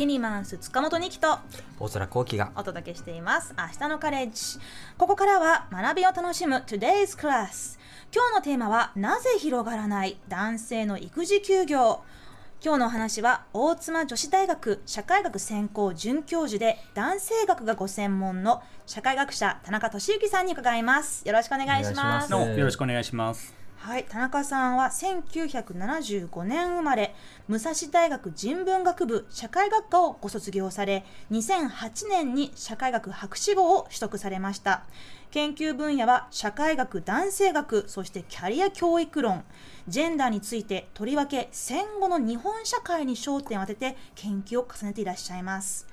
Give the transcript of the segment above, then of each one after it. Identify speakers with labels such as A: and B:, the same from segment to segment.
A: キニマンス塚本二希と
B: 大空幸輝が
A: お届けしています。明日のカレッジ。ここからは学びを楽しむ Today's Class 今日のテーマはなぜ広がらない？男性の育児休業。今日のお話は大妻女子大学社会学専攻准教授で男性学がご専門の社会学者田中俊之さんに伺います。よろしくお願いします。
B: お願いします
C: よろしくお願いします。
A: はい、田中さんは1975年生まれ武蔵大学人文学部社会学科をご卒業され2008年に社会学博士号を取得されました。研究分野は社会学男性学そしてキャリア教育論。ジェンダーについてとりわけ戦後の日本社会に焦点を当てて研究を重ねていらっしゃいます。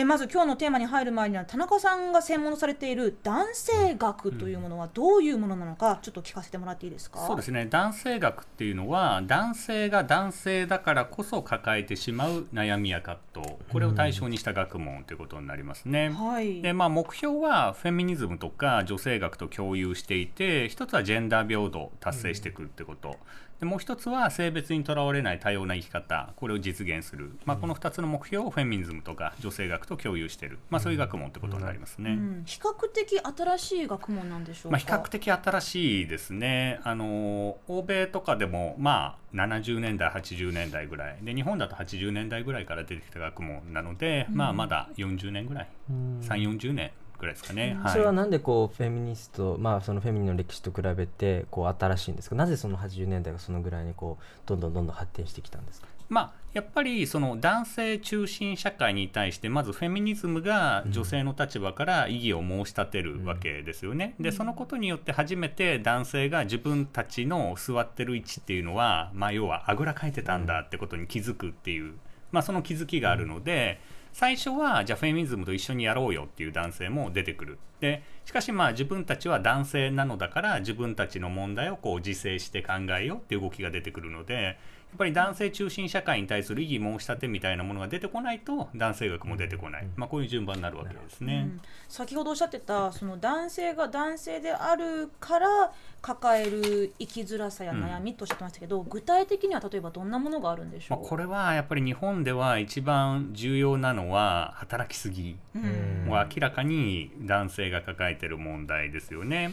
A: えまず今日のテーマに入る前には田中さんが専門とされている男性学というものはどういうものなのかちょっと聞かせてもらっていいですか、
C: そうですね。男性学っていうのは男性が男性だからこそ抱えてしまう悩みや葛藤、これを対象にした学問ということになりますね。
A: はい
C: でまあ、目標はフェミニズムとか女性学と共有していて一つはジェンダー平等を達成していくってこと、でもう一つは性別にとらわれない多様な生き方これを実現する、まあ、この2つの目標をフェミニズムとか女性学と共有している、まあ、そういう学問ってことになりますね。
A: うん、比較的新しい学問なんでしょうか、
C: まあ、比較的新しいですね。あの欧米とかでもまあ70年代80年代ぐらい。で日本だと80年代ぐらいから出てきた学問なので、まあまだ40年ぐらい。3 4 0年ぐらいですかね、はい。
B: それはなんでこうフェミニスト、まあ、そのフェミニの歴史と比べてこう新しいんですか？なぜその80年代がそのぐらいにこうどんどんどんどん発展してきたんですか？
C: まあ、やっぱりその男性中心社会に対してまずフェミニズムが女性の立場から異議を申し立てるわけですよね。でそのことによって初めて男性が自分たちの座ってる位置っていうのは、まあ、要はあぐらかいてたんだってことに気づくっていう、まあ、その気づきがあるので。最初はじゃあフェミニズムと一緒にやろうよっていう男性も出てくる。でしかしまあ自分たちは男性なのだから自分たちの問題をこう自制して考えようっていう動きが出てくるのでっぱり男性中心社会に対する異議申し立てみたいなものが出てこないと男性学も出てこない、まあ、こういう順番になるわけですね。
A: うん先ほどおっしゃってたその男性が男性であるから抱える生きづらさや悩みとおっしゃってましたけど、具体的には例えばどんなものがあるんでしょ
C: まあ、
A: う、
C: これはやっぱり日本では一番重要なのは働きすぎ、
A: うん
C: もう明らかに男性が抱えてる問題ですよね。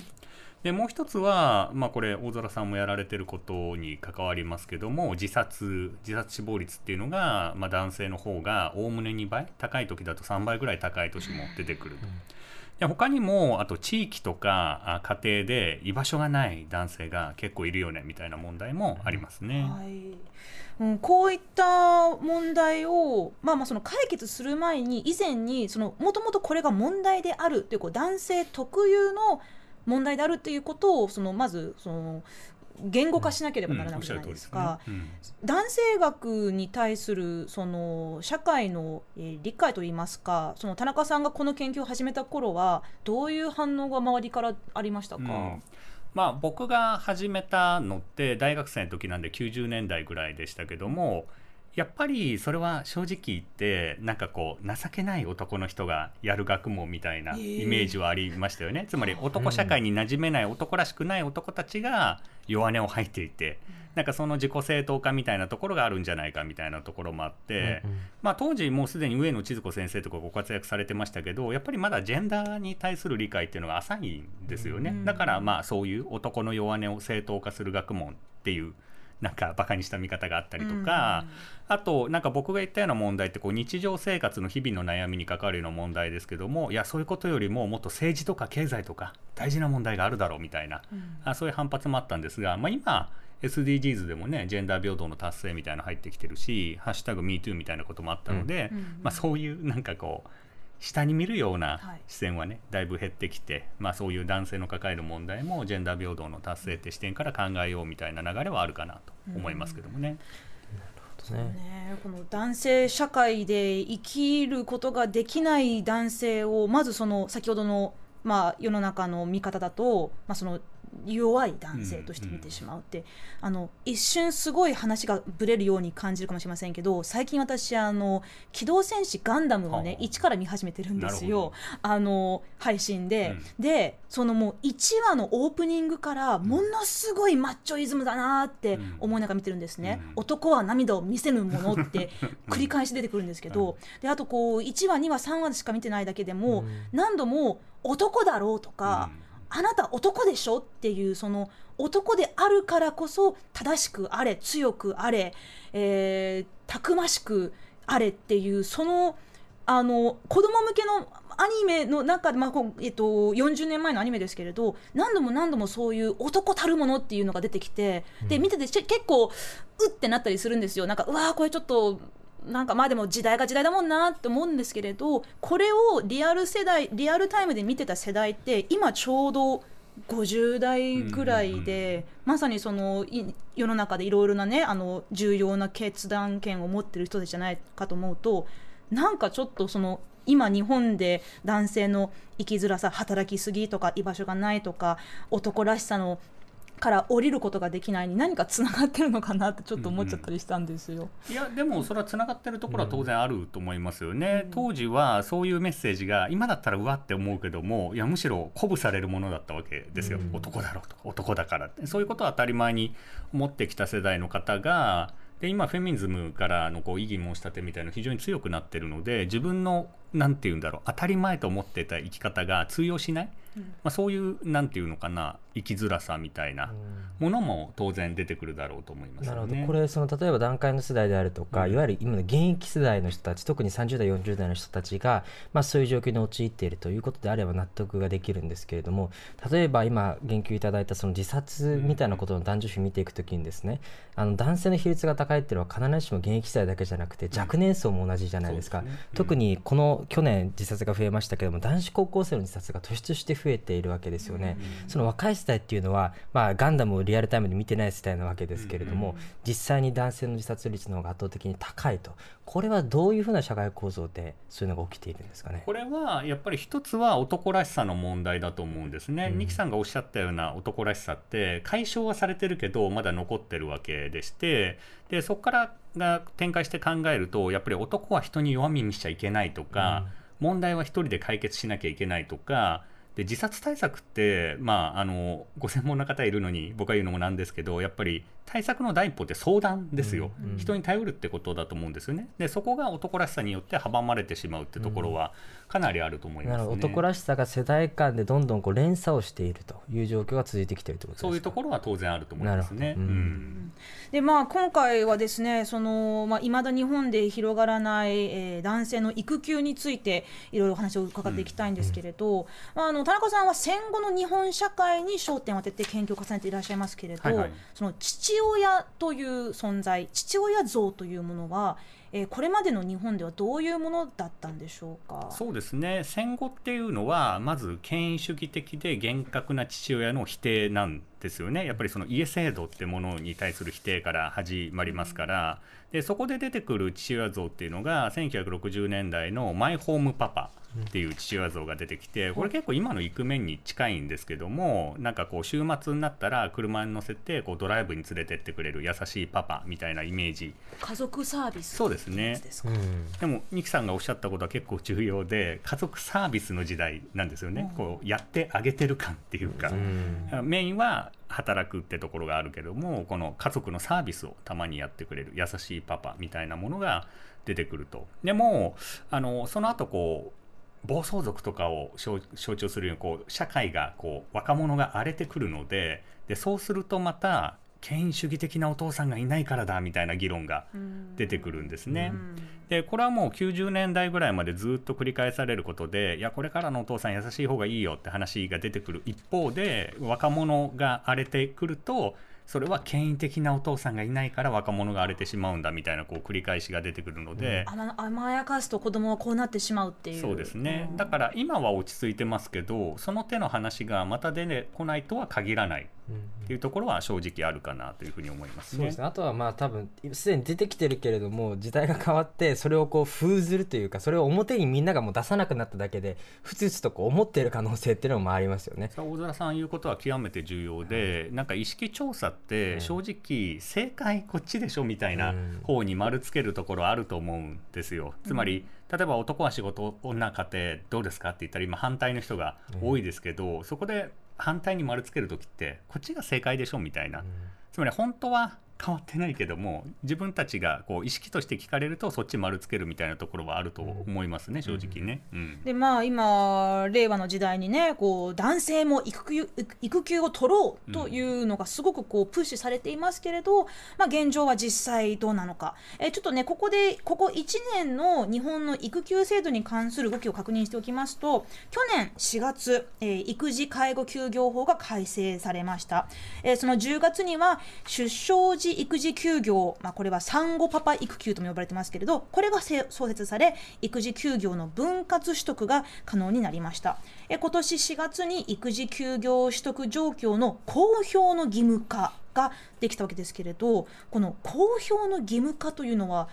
C: でもう一つは、まあ、これ大空さんもやられてることに関わりますけども自殺自殺死亡率っていうのが、まあ、男性の方がおおむね2倍高い時だと3倍ぐらい高い年も出てくると。で他にもあと地域とかあ家庭で居場所がない男性が結構いるよねみたいな問題もありますね。
A: はいうん、こういった問題を、まあ、まあその解決する前に以前にもともとこれが問題であるというこう男性特有の問題であるということをそのまずその言語化しなければならないじゃないですか。
C: うんすね。うん。
A: 男性学に対するその社会の、えー理解といいますかその田中さんがこの研究を始めた頃はどういう反応が周りからありましたか、
C: うん。まあ、僕が始めたのって大学生の時なんで90年代ぐらいでしたけどもやっぱりそれは正直言ってなんかこう情けない男の人がやる学問みたいな
A: ええ。
C: イメージはありましたよね、つまり男社会に馴染めない男らしくない男たちが弱音を吐いていて、なんかその自己正当化みたいなところがあるんじゃないかみたいなところもあって、
B: うんうん。
C: まあ、当時もうすでに上野千鶴子先生とかご活躍されてましたけどやっぱりまだジェンダーに対する理解っていうのが浅いんですよね、
A: うん。
C: だからまあそういう男の弱音を正当化する学問っていうなんかバカにした見方があったりとか、あとなんか僕が言ったような問題ってこう日常生活の日々の悩みに関わるような問題ですけどもいやそういうことよりももっと政治とか経済とか大事な問題があるだろうみたいな、あそういう反発もあったんですが、まあ、今 SDGs でもねジェンダー平等の達成みたいなの入ってきてるし「ハッシュタグ #MeToo」みたいなこともあったので、まあ、そういうなんかこう下に見るような
A: はい。
C: 視線はね、だいぶ減ってきて、まあ、そういう男性の抱える問題もジェンダー平等の達成って視点から考えようみたいな流れはあるかなと思いますけどもね。
B: ね、
A: この男性社会で生きることができない男性をまずその先ほどの、まあ、世の中の見方だと、まあ、その弱い男性として見てしまうって、あの一瞬すごい話がぶれるように感じるかもしれませんけど最近私あの「機動戦士ガンダム」をね
C: はあ。
A: 一から見始めてるんですよ。あの配信で、でそのもう1話のオープニングからものすごいマッチョイズムだなって思いながら見てるんですね、
C: うん。
A: 男は涙を見せぬものって 繰り返し出てくるんですけど、であとこう1話2話3話しか見てないだけでも、何度も「男だろう」とか、あなた男でしょ？っていうその男であるからこそ正しくあれ強くあれ、えーたくましくあれっていうそのあの子供向けのアニメの中で、まあえっと、40年前のアニメですけれど何度も何度もそういう男たるものっていうのが出てきて、で見ててち結構うってなったりするんですよ。なんかうわーこれちょっとなんかまあでも時代が時代だもんなって思うんですけれどこれをリアル世代リアルタイムで見てた世代って今ちょうど50代ぐらいで、まさにそのい世の中でいろいろなねあの重要な決断権を持ってる人たちじゃないかと思うとなんかちょっとその今日本で男性の生きづらさ働きすぎとか居場所がないとか男らしさのから降りることができないに何かつながってるのかなってちょっと思っちゃったりしたんですよ。
C: いやでもそれはつながってるところは当然あると思いますよね、当時はそういうメッセージが今だったらうわって思うけどもいやむしろ鼓舞されるものだったわけですよ、
B: うん。
C: 男だろうとか男だからって。そういうことは当たり前に思ってきた世代の方がで今フェミニズムからのこう異議申し立てみたいなの非常に強くなってるので自分のなんて言うんだろう当たり前と思ってた生き方が通用しない、まあ、そういうなんていうのかな生きづらさみたいなものも当然出てくるだろうと思いますよね。
B: なるほど。これその例えば段階の世代であるとか、
C: うん。
B: いわゆる今の現役世代の人たち特に30代40代の人たちが、まあ、そういう状況に陥っているということであれば納得ができるんですけれども例えば今言及いただいたその自殺みたいなことの男女比見ていくときにですね、あの男性の比率が高いっていうのは必ずしも現役世代だけじゃなくて若年層も同じじゃないですか、
C: すね。うん。
B: 特にこの去年自殺が増えましたけども男子高校生の自殺が突出して増えているわけですよね、その若い世代っていうのは、まあ、ガンダムをリアルタイムで見てない世代なわけですけれども、実際に男性の自殺率の方が圧倒的に高いとこれはどういうふうな社会構造でそういうのが起きているんですかね？
C: これはやっぱり一つは男らしさの問題だと思うんですね。
B: うん
C: ニキさんがおっしゃったような男らしさって解消はされてるけどまだ残ってるわけでしてでそこからが展開して考えるとやっぱり男は人に弱み見しちゃいけないとか、問題は一人で解決しなきゃいけないとかで自殺対策って、まあ、あのご専門な方いるのに僕が言うのもなんですけどやっぱり対策の第一歩って相談ですよ、
B: うん。うん。
C: 人に頼るってことだと思うんですよね。でそこが男らしさによって阻まれてしまうってところはかなりあると思いますね、
B: なるほど。男らしさが世代間でどんどんこう連鎖をしているという状況が続いてきているということですか？
C: そういうところは当然あると思いますね。
A: でまあ、今回はですねその、まあ、未だ日本で広がらない、えー男性の育休についていろいろお話を伺っていきたいんですけれど、まあ、あの田中さんは戦後の日本社会に焦点を当てて研究を重ねていらっしゃいますけれど、
C: はいはい。
A: その父親という存在父親像というものは、えーこれまでの日本ではどういうものだったんでしょうか？
C: そうですね。戦後っていうのはまず権威主義的で厳格な父親の否定なんですよね。やっぱりその家制度ってものに対する否定から始まりますから。でそこで出てくる父親像っていうのが1960年代のマイホームパパっていう父親像が出てきてこれ結構今のイクメンに近いんですけどもなんかこう週末になったら車に乗せてこうドライブに連れてってくれる優しいパパみたいなイメージ。
A: 家族サービス
C: そうですね
A: ですか、
B: うん。
C: でもニキさんがおっしゃったことは結構重要で家族サービスの時代なんですよね、
A: うん。
C: こうやってあげてる感っていうか、
B: うん。
C: メインは働くってところがあるけどもこの家族のサービスをたまにやってくれる優しいパパみたいなものが出てくると。でもあのその後こう暴走族とかを象象徴するようにこう社会がこう若者が荒れてくるのででそうするとまた権威主義的なお父さんがいないからだみたいな議論が出てくるんですね。
A: うん
C: でこれはもう90年代ぐらいまでずっと繰り返されることでいやこれからのお父さん優しい方がいいよって話が出てくる一方で若者が荒れてくるとそれは権威的なお父さんがいないから若者が荒れてしまうんだみたいなこう繰り返しが出てくるので、
A: あま甘やかすと子供はこうなってしまうっていう。
C: そうですね。
A: ん。
C: だから今は落ち着いてますけどその手の話がまた出てこないとは限らないっていうところは正直あるかなというふうに思いますね。
B: そうですねあとはまあ多分すでに出てきてるけれども時代が変わってそれをこう封ずるというかそれを表にみんながもう出さなくなっただけでふつふつとこう思っている可能性っていうのもありますよね。
C: 大空さん言うことは極めて重要で、なんか意識調査って正直正解こっちでしょみたいな方に丸つけるところあると思うんですよ。つまり例えば男は仕事女家庭どうですかって言ったら今反対の人が多いですけど、そこで反対に丸つける時ってこっちが正解でしょみたいな、つまり本当は変わってないけども自分たちがこう意識として聞かれるとそっち丸つけるみたいなところはあると思いますね、正直ね。うん。
A: でまあ今令和の時代にねこう男性も育休育休を取ろうというのがすごくこうプッシュされていますけれど、まあ、現状は実際どうなのか、えちょっとねここでここ1年の日本の育休制度に関する動きを確認しておきますと去年4月、えー育児介護休業法が改正されました、えーその10月には出生時育児休業、まあ、これは産後パパ育休とも呼ばれてますけれどこれが創設され育児休業の分割取得が可能になりました。え今年4月に育児休業取得状況の公表の義務化ができたわけですけれどこの公表の義務化というのは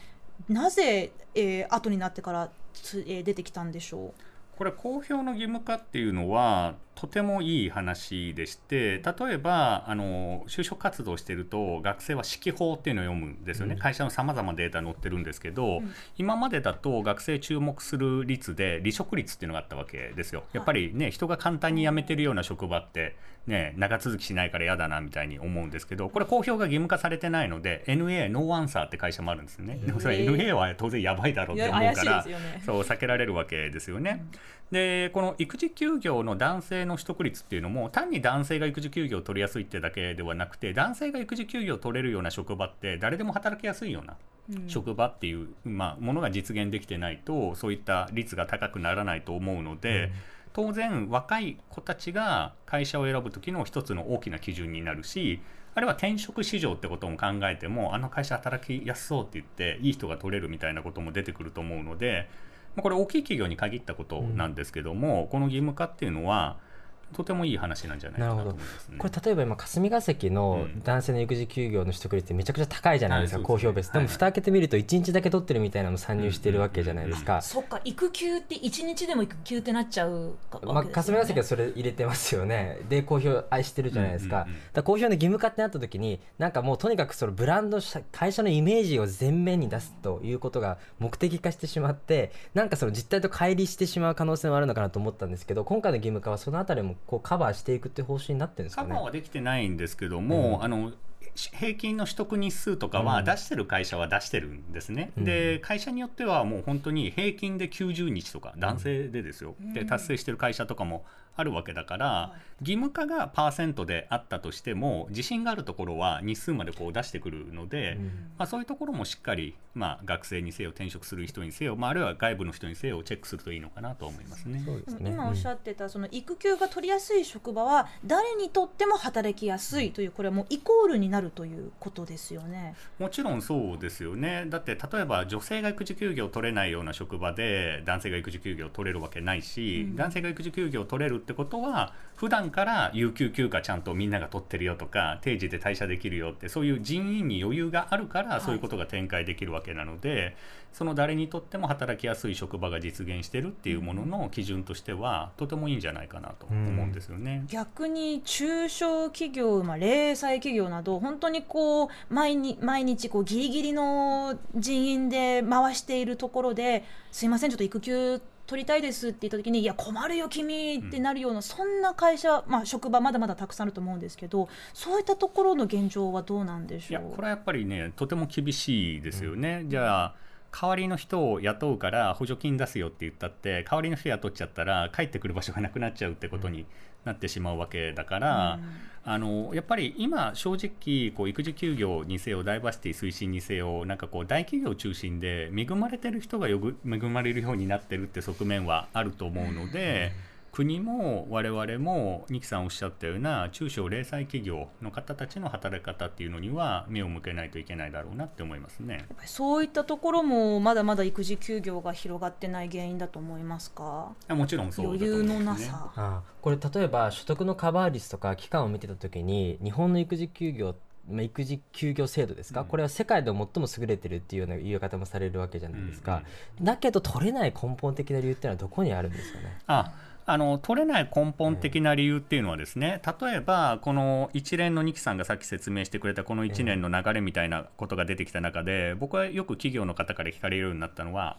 A: なぜ、えー後になってからつ、えー出てきたんでしょう？
C: これ公表の義務化っていうのはとてもいい話でして例えばあの就職活動してると学生は指揮法っていうのを読むんですよね、会社のさまざまなデータ載ってるんですけど、今までだと学生注目する率で離職率っていうのがあったわけですよ。やっぱりね人が簡単に辞めてるような職場ってね長続きしないから嫌だなみたいに思うんですけどこれ公表が義務化されてないので NA ノーアンサーって会社もあるんですね、でもそれ NA は当然やばいだろうって思うから
A: ね。
C: そう避けられるわけですよね。でこの育児休業の男性の取得率っていうのも単に男性が育児休業を取りやすいってだけではなくて男性が育児休業を取れるような職場って誰でも働きやすいような職場っていう、まあ、ものが実現できてないとそういった率が高くならないと思うので、当然若い子たちが会社を選ぶ時の一つの大きな基準になるしあるいは転職市場ってことも考えてもあの会社働きやすそうって言っていい人が取れるみたいなことも出てくると思うので、まあこれ大きい企業に限ったことなんですけども、この義務化っていうのはとてもいい話なんじゃないかなと思いますね。
B: これ例えば今霞が関の
C: うん。
B: 男性の育児休業の取得率ってめちゃくちゃ高いじゃないですか、
C: はい
B: 公表ベースでも
C: はい。
B: 蓋開けてみると1日だけ取ってるみたいなのも参入してるわけじゃないですか、
A: うそっか育休って1日でも育休ってなっちゃうわけですよね、
B: まあ、霞が関はそれ入れてますよね。で公表愛してるじゃないですか,、
C: うんうんうん
B: だから公表の義務化ってなった時になんかもうとにかくそのブランド社会社のイメージを前面に出すということが目的化してしまってなんかその実態と乖離してしまう可能性もあるのかなと思ったんですけど今回の義務化はそのあたりもこうカバーしていくって方針になってるんですかね？
C: カバーはできてないんですけども、
B: うん。
C: あのし平均の取得日数とかは
B: うん。
C: 出してる会社は出してるんですね、
B: うん。
C: で会社によってはもう本当に平均で90日とか男性でですよ、で達成してる会社とかもあるわけだから、
A: は
C: 義務化がパーセントであったとしても自信があるところは日数までこう出してくるので、
B: うん。
C: まあ、そういうところもしっかり、まあ、学生にせよ転職する人にせよ、まあ、あるいは外部の人にせよチェックするといいのかなと思いますね。
B: そうですね。
A: 今おっしゃってたその育休が取りやすい職場は誰にとっても働きやすいというこれはもうイコールになるということですよね。
C: もちろんそうですよね。だって例えば女性が育児休業を取れないような職場で男性が育児休業を取れるわけないし、
A: うん。
C: 男性が育児休業を取れるってことは普段から有給休暇ちゃんとみんなが取ってるよとか定時で退社できるよってそういう人員に余裕があるからそういうことが展開できるわけなので、その誰にとっても働きやすい職場が実現してるっていうものの基準としてはとてもいいんじゃないかなと思うんですよね。
A: 逆に中小企業、まあ、零細企業など本当にこう毎日毎日こうギリギリの人員で回しているところですいませんちょっと育休取りたいですって言った時にいや困るよ君ってなるような、そんな会社、まあ、職場まだまだたくさんあると思うんですけどそういったところの現状はどうなんでしょう？
C: いやこれはやっぱりねとても厳しいですよね、じゃあ代わりの人を雇うから補助金出すよって言ったって代わりの人雇っちゃったら帰ってくる場所がなくなっちゃうってことになってしまうわけだから、あのやっぱり今正直こう育児休業にせよダイバーシティ推進にせよなんかこう大企業中心で恵まれてる人が恵まれるようになってるって側面はあると思うので。国も我々も二木さんおっしゃったような中小零細企業の方たちの働き方っていうのには目を向けないといけないだろうなって思いますね。
A: やっぱりそういったところもまだまだ育児休業が広がってない原因だと思いますか？
C: あもちろんそうだと思
A: 余裕
C: いますね。
A: のなさ。
B: あこれ例えば所得のカバー率とか期間を見てた時に日本の育児休業まあ育児休業制度ですか、
C: うん
B: これは世界で最も優れてるっていうような言い方もされるわけじゃないですか、
C: うん
B: だけど取れない根本的な理由っていうのはどこにあるんですかね？
C: ああの取れない根本的な理由っていうのはですね、例えばこの一連の二木さんがさっき説明してくれたこの1年の流れみたいなことが出てきた中で、僕はよく企業の方から聞かれるようになったのは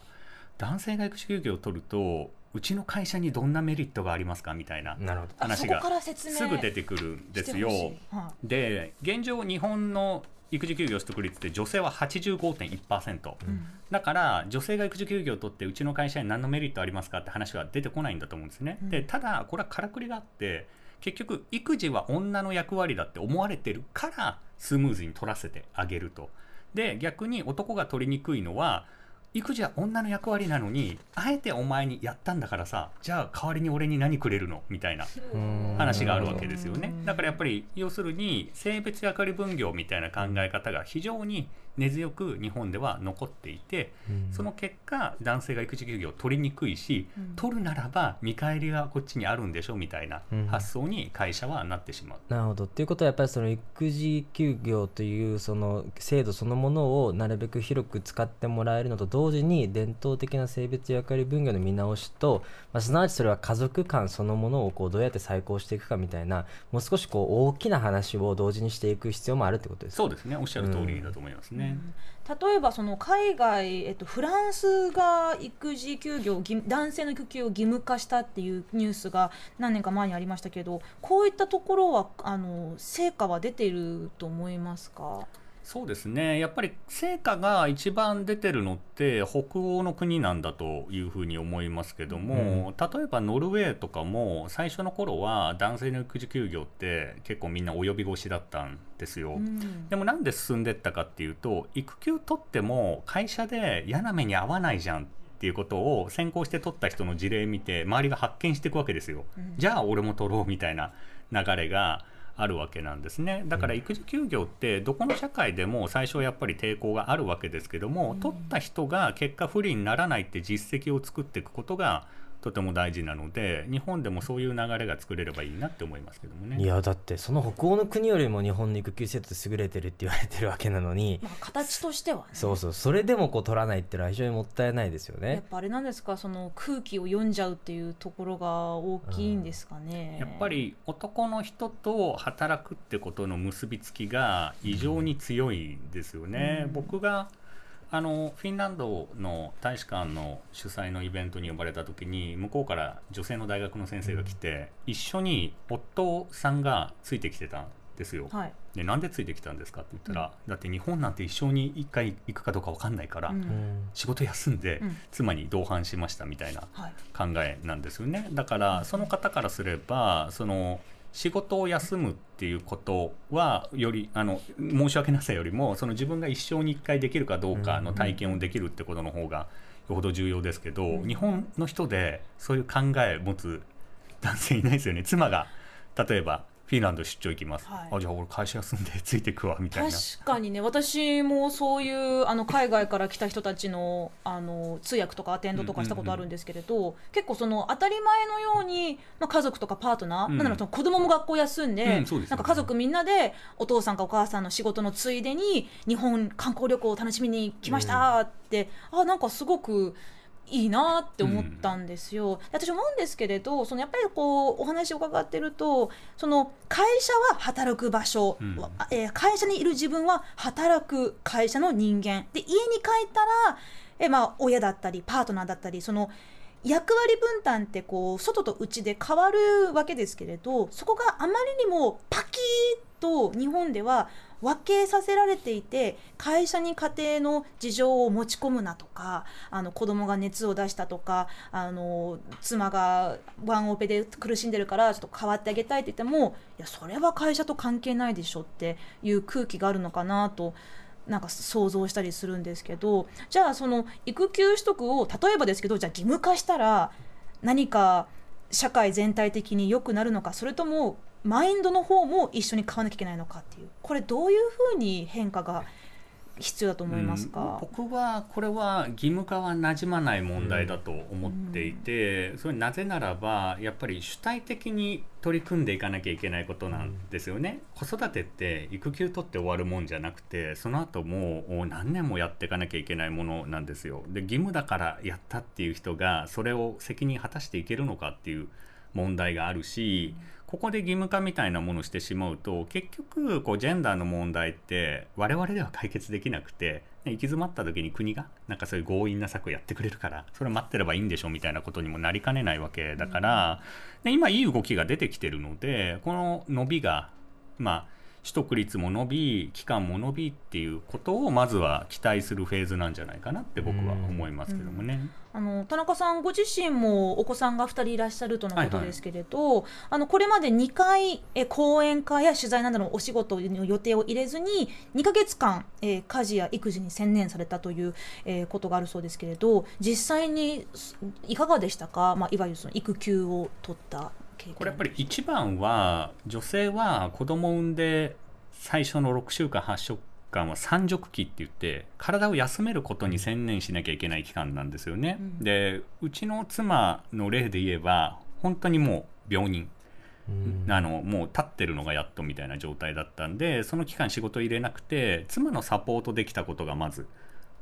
C: 男性が育児休業を取るとうちの会社にどんなメリットがありますかみたいな話がすぐ出てくるんですよ。で現状日本の育児休業取得率って女性は85.1%、
A: いうん
C: だから女性が育児休業を取ってうちの会社に何のメリットありますかって話は出てこないんだと思うんですね。
A: うん
C: でただこれはからくりがあって結局育児は女の役割だって思われてるからスムーズに取らせてあげると。で逆に男が取りにくいのは育児は女の役割なのにあえてお前にやったんだからさじゃあ代わりに俺に何くれるの？みたいな
B: うん。
C: 話があるわけですよね。
A: うん
C: だからやっぱり要するに性別役割分業みたいな考え方が非常に根強く日本では残っていて
B: うん。
C: その結果男性が育児休業を取りにくいし、
A: うん。
C: 取るならば見返りがこっちにあるんでしょみたいな
B: うん。
C: 発想に会社はなってしまう。
B: なるほど。っていうことはやっぱりその育児休業というその制度そのものをなるべく広く使ってもらえるのと同時に伝統的な性別役割分業の見直しと、まあ、すなわちそれは家族間そのものをこうどうやって再興していくかみたいなもう少しこう大きな話を同時にしていく必要もあるってことですか？
C: そうですね。おっしゃる通りだと思いますね。
A: 例えばその海外、えっと、フランスが育児休業男性の育休を義務化したっていうニュースが何年か前にありましたけどこういったところはあの成果は出ていると思いますか？
C: そうですねやっぱり成果が一番出てるのって北欧の国なんだというふうに思いますけども、例えばノルウェーとかも最初の頃は男性の育児休業って結構みんな及び腰だったんですよ。
A: うん
C: でもなんで進んでったかっていうと育休取っても会社で嫌な目に遭わないじゃんっていうことを先行して取った人の事例見て周りが発見していくわけですよ。
A: うん
C: じゃあ俺も取ろうみたいな流れがあるわけなんですね。だから育児休業ってどこの社会でも最初はやっぱり抵抗があるわけですけども、
A: うん。
C: 取った人が結果不利にならないって実績を作っていくことがとても大事なので日本でもそういう流れが作れればいいなって思いますけどもね。
B: いやだってその北欧の国よりも日本の育休制度優れてるって言われてるわけなのに。
A: まあ、形としてはね。
B: そうそう。それでもこう取らないっていうのは非常にもったいないですよね。
A: やっぱあれなんですか？その空気を読んじゃうっていうところが大きいんですかね、
C: やっぱり男の人と働くってことの結びつきが異常に強いですよね。
A: うん。
C: 僕があのフィンランドの大使館の主催のイベントに呼ばれた時に向こうから女性の大学の先生が来て、一緒に夫さんがついてきてたんですよ。
A: はい、
C: でなんでついてきたんですかって言ったら、だって日本なんて一生に一回行くかどうか分かんないから、
A: うん
B: うん。
C: 仕事休んで
A: うん。
C: 妻に同伴しましたみたいな
A: はい。
C: 考えなんですよね。だからその方からすればその仕事を休むっていうことはよりあの申し訳なさよりもその自分が一生に一回できるかどうかの体験をできるってことの方がよほど重要ですけど、
A: うん。
C: 日本の人でそういう考え持つ男性いないですよね。妻が例えばフィンランド出張行きます、
A: はい。
C: あじゃあ俺会社休んでついてくわみたいな。
A: 確かにね。私もそういうあの海外から来た人たちのあの通訳とかアテンドとかしたことあるんですけれど、結構その当たり前のように、まあ、家族とかパートナー、
C: うん。
A: なんだろうその子供も学校休んで,、
C: うんそうですよね。
A: なんか家族みんなでお父さんかお母さんの仕事のついでに日本観光旅行を楽しみに来ましたって、あなんかすごくいいなって思ったんですよ、私思うんですけれどそのやっぱりこうお話を伺ってるとその会社は働く場所、
C: うん。
A: あえー会社にいる自分は働く会社の人間。で家に帰ったら、えーまあ、親だったりパートナーだったりその役割分担ってこう外と内で変わるわけですけれどそこがあまりにもパキッと日本では分けさせられていて会社に家庭の事情を持ち込むなとかあの子供が熱を出したとかあの妻がワンオペで苦しんでるからちょっと代わってあげたいって言ってもいやそれは会社と関係ないでしょっていう空気があるのかなとなんか想像したりするんですけどじゃあその育休取得を例えばですけどじゃあ義務化したら何か社会全体的に良くなるのかそれともマインドの方も一緒に変わらなきゃいけないのかっていう。これどういうふうに変化が必要だと思いますか、
C: うん、僕はこれは義務化は馴染まない問題だと思っていて、うん、それなぜならばやっぱり主体的に取り組んでいかなきゃいけないことなんですよね、うん、子育てって育休取って終わるもんじゃなくてその後もう何年もやっていかなきゃいけないものなんですよ。で義務だからやったっていう人がそれを責任果たしていけるのかっていう問題があるし、ここで義務化みたいなものをしてしまうと結局こうジェンダーの問題って我々では解決できなくて行き詰まった時に国がなんかそういう強引な策をやってくれるからそれ待ってればいいんでしょみたいなことにもなりかねないわけだから、で今いい動きが出てきてるのでこの伸びがまあ取得率も伸び期間も伸びっていうことをまずは期待するフェーズなんじゃないかなって僕は思いますけどもね。
A: あの田中さんご自身もお子さんが2人いらっしゃるとのことですけれど、はいはい、あのこれまで2回え講演会や取材などのお仕事の予定を入れずに2か月間、えー、家事や育児に専念されたという、えー、ことがあるそうですけれど実際にいかがでしたか、まあ、いわゆるその育休を取った
C: これやっぱり一番は女性は子供を産んで最初の6週間8週間は産褥期って言って体を休めることに専念しなきゃいけない期間なんですよね。うん、でうちの妻の例で言えば本当にもう病人。うん、あのもう立ってるのがやっとみたいな状態だったんでその期間仕事入れなくて妻のサポートできたことがまず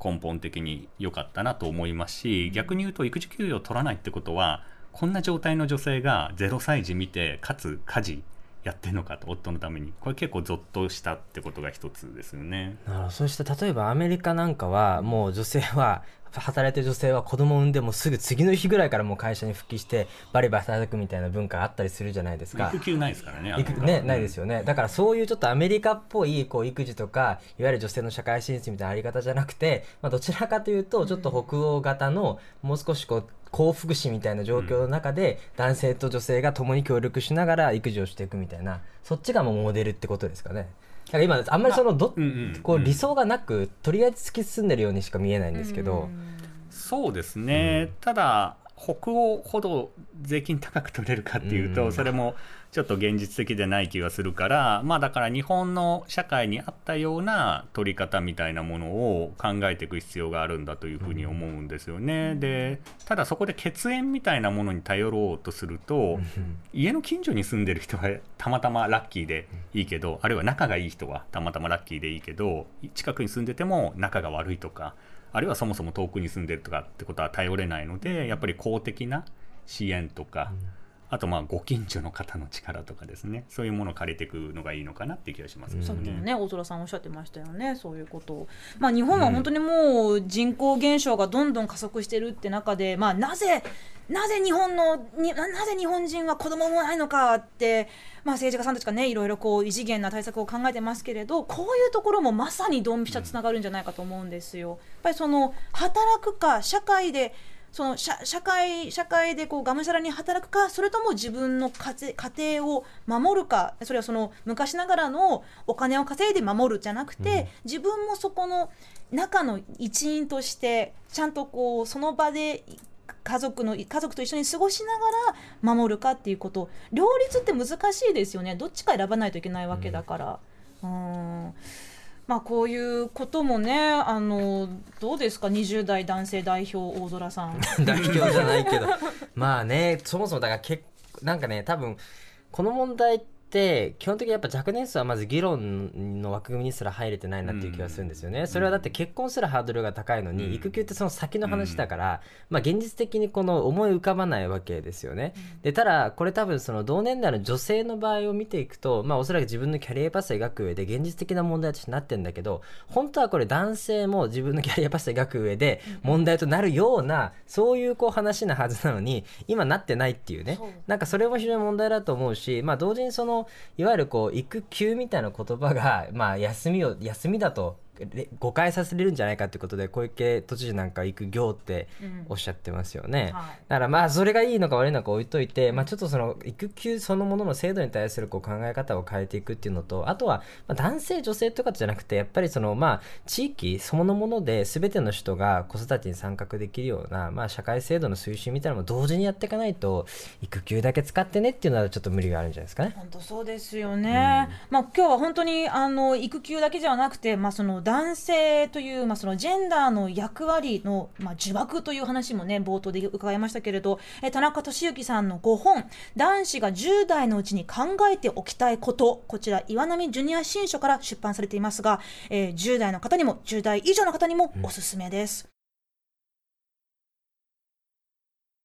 C: 根本的に良かったなと思いますし逆に言うと育児休業を取らないってことはこんな状態の女性が0歳児見てかつ家事やってるのかと夫のために。これ結構ゾッとしたってことが一つですよね。
B: なるほど。そして例えばアメリカなんかはもう女性は働いてる女性は子供を産んでもすぐ次の日ぐらいからもう会社に復帰してバリバリ働くみたいな文化があったりするじゃないですか。
C: 育休ないですからね
B: ねないですよね。だからそういうちょっとアメリカっぽいこう育児とかいわゆる女性の社会進出みたいなあり方じゃなくて、まあ、どちらかというとちょっと北欧型のもう少しこう幸福祉みたいな状況の中で、男性と女性が共に協力しながら育児をしていくみたいなそっちがもうモデルってことですかね。だから今あんまりそのど、こう理想がなくとりあえず突き進んでるようにしか見えないんですけど。
C: そうですね、ただ北欧ほど税金高く取れるかっていうと、それもちょっと現実的でない気がするから、まあだから日本の社会に合ったような取り方みたいなものを考えていく必要があるんだというふうに思うんですよね。で、ただそこで血縁みたいなものに頼ろうとすると、家の近所に住んでる人はたまたまラッキーでいいけど、あるいは仲がいい人はたまたまラッキーでいいけど、近くに住んでても仲が悪いとか、あるいはそもそも遠くに住んでるとかってことは頼れないのでやっぱり公的な支援とか、うん、あとまあご近所の方の力とかですね。そういうものを借りていくのがいいのかなっていう気がします、
A: ね、さっきもね。大空さんおっしゃってましたよね。そういうことを、まあ、日本は本当にもう人口減少がどんどん加速してるって中で、まあ、なぜなぜ日本のになぜ日本人は子供もないのかって、まあ、政治家さんたちがねいろいろこう異次元な対策を考えてますけれどこういうところもまさにドンピシャつながるんじゃないかと思うんですよ。やっぱりその働くか社会でその社社会社会でこうがむしゃらに働くかそれとも自分の家家庭を守るかそれはその昔ながらのお金を稼いで守るじゃなくて、うん、自分もそこの中の一員としてちゃんとこうその場で家族の家族と一緒に過ごしながら守るかっていうこと。両立って難しいですよね。どっちか選ばないといけないわけだから。うん、うんまあ、こういうこともねあのどうですか？20代男性代表大空さん。
B: 代表じゃないけど。まあねそもそもだからけなんかね多分この問題って基本的にやっぱ若年層はまず議論の枠組みにすら入れてないなっていう気がするんですよね、うん、それはだって結婚するハードルが高いのに、うん、育休ってその先の話だから、まあ、現実的にこの思い浮かばないわけですよね、でただこれ多分その同年代の女性の場合を見ていくと、まあ、おそらく自分のキャリアパスを描く上で現実的な問題としてなってるんだけど本当はこれ男性も自分のキャリアパスを描く上で問題となるようなそういうこう話なはずなのに今なってないっていうね。なんかそれも非常に問題だと思うし、まあ、同時にそのいわゆるこう育休みたいな言葉が、まあ、休みを休みだと誤解させれるんじゃないかということで小池都知事なんか育業って
A: うん。
B: おっしゃってますよね、
A: はい。
B: だからまあそれがいいのか悪いのか置いといて、まあ、ちょっとその育休そのものの制度に対するこう考え方を変えていくっていうのとあとはまあ男性女性とかじゃなくてやっぱりそのまあ地域そのもので全ての人が子育てに参画できるような、まあ、社会制度の推進みたいなのも同時にやっていかないと育休だけ使ってねっていうのはちょっと無理があるんじゃないですかね。
A: 本当そうですよね、まあ今日は本当にあの育休だけではなくて、まあ、その男性という、まあ、そのジェンダーの役割の、まあ、呪縛という話もね冒頭で伺いましたけれどえ田中俊之さんの5本「男子が10代のうちに考えておきたいこと」こちら岩波ジュニア新書から出版されていますが、えー10代の方にも10代以上の方にもおすすめです。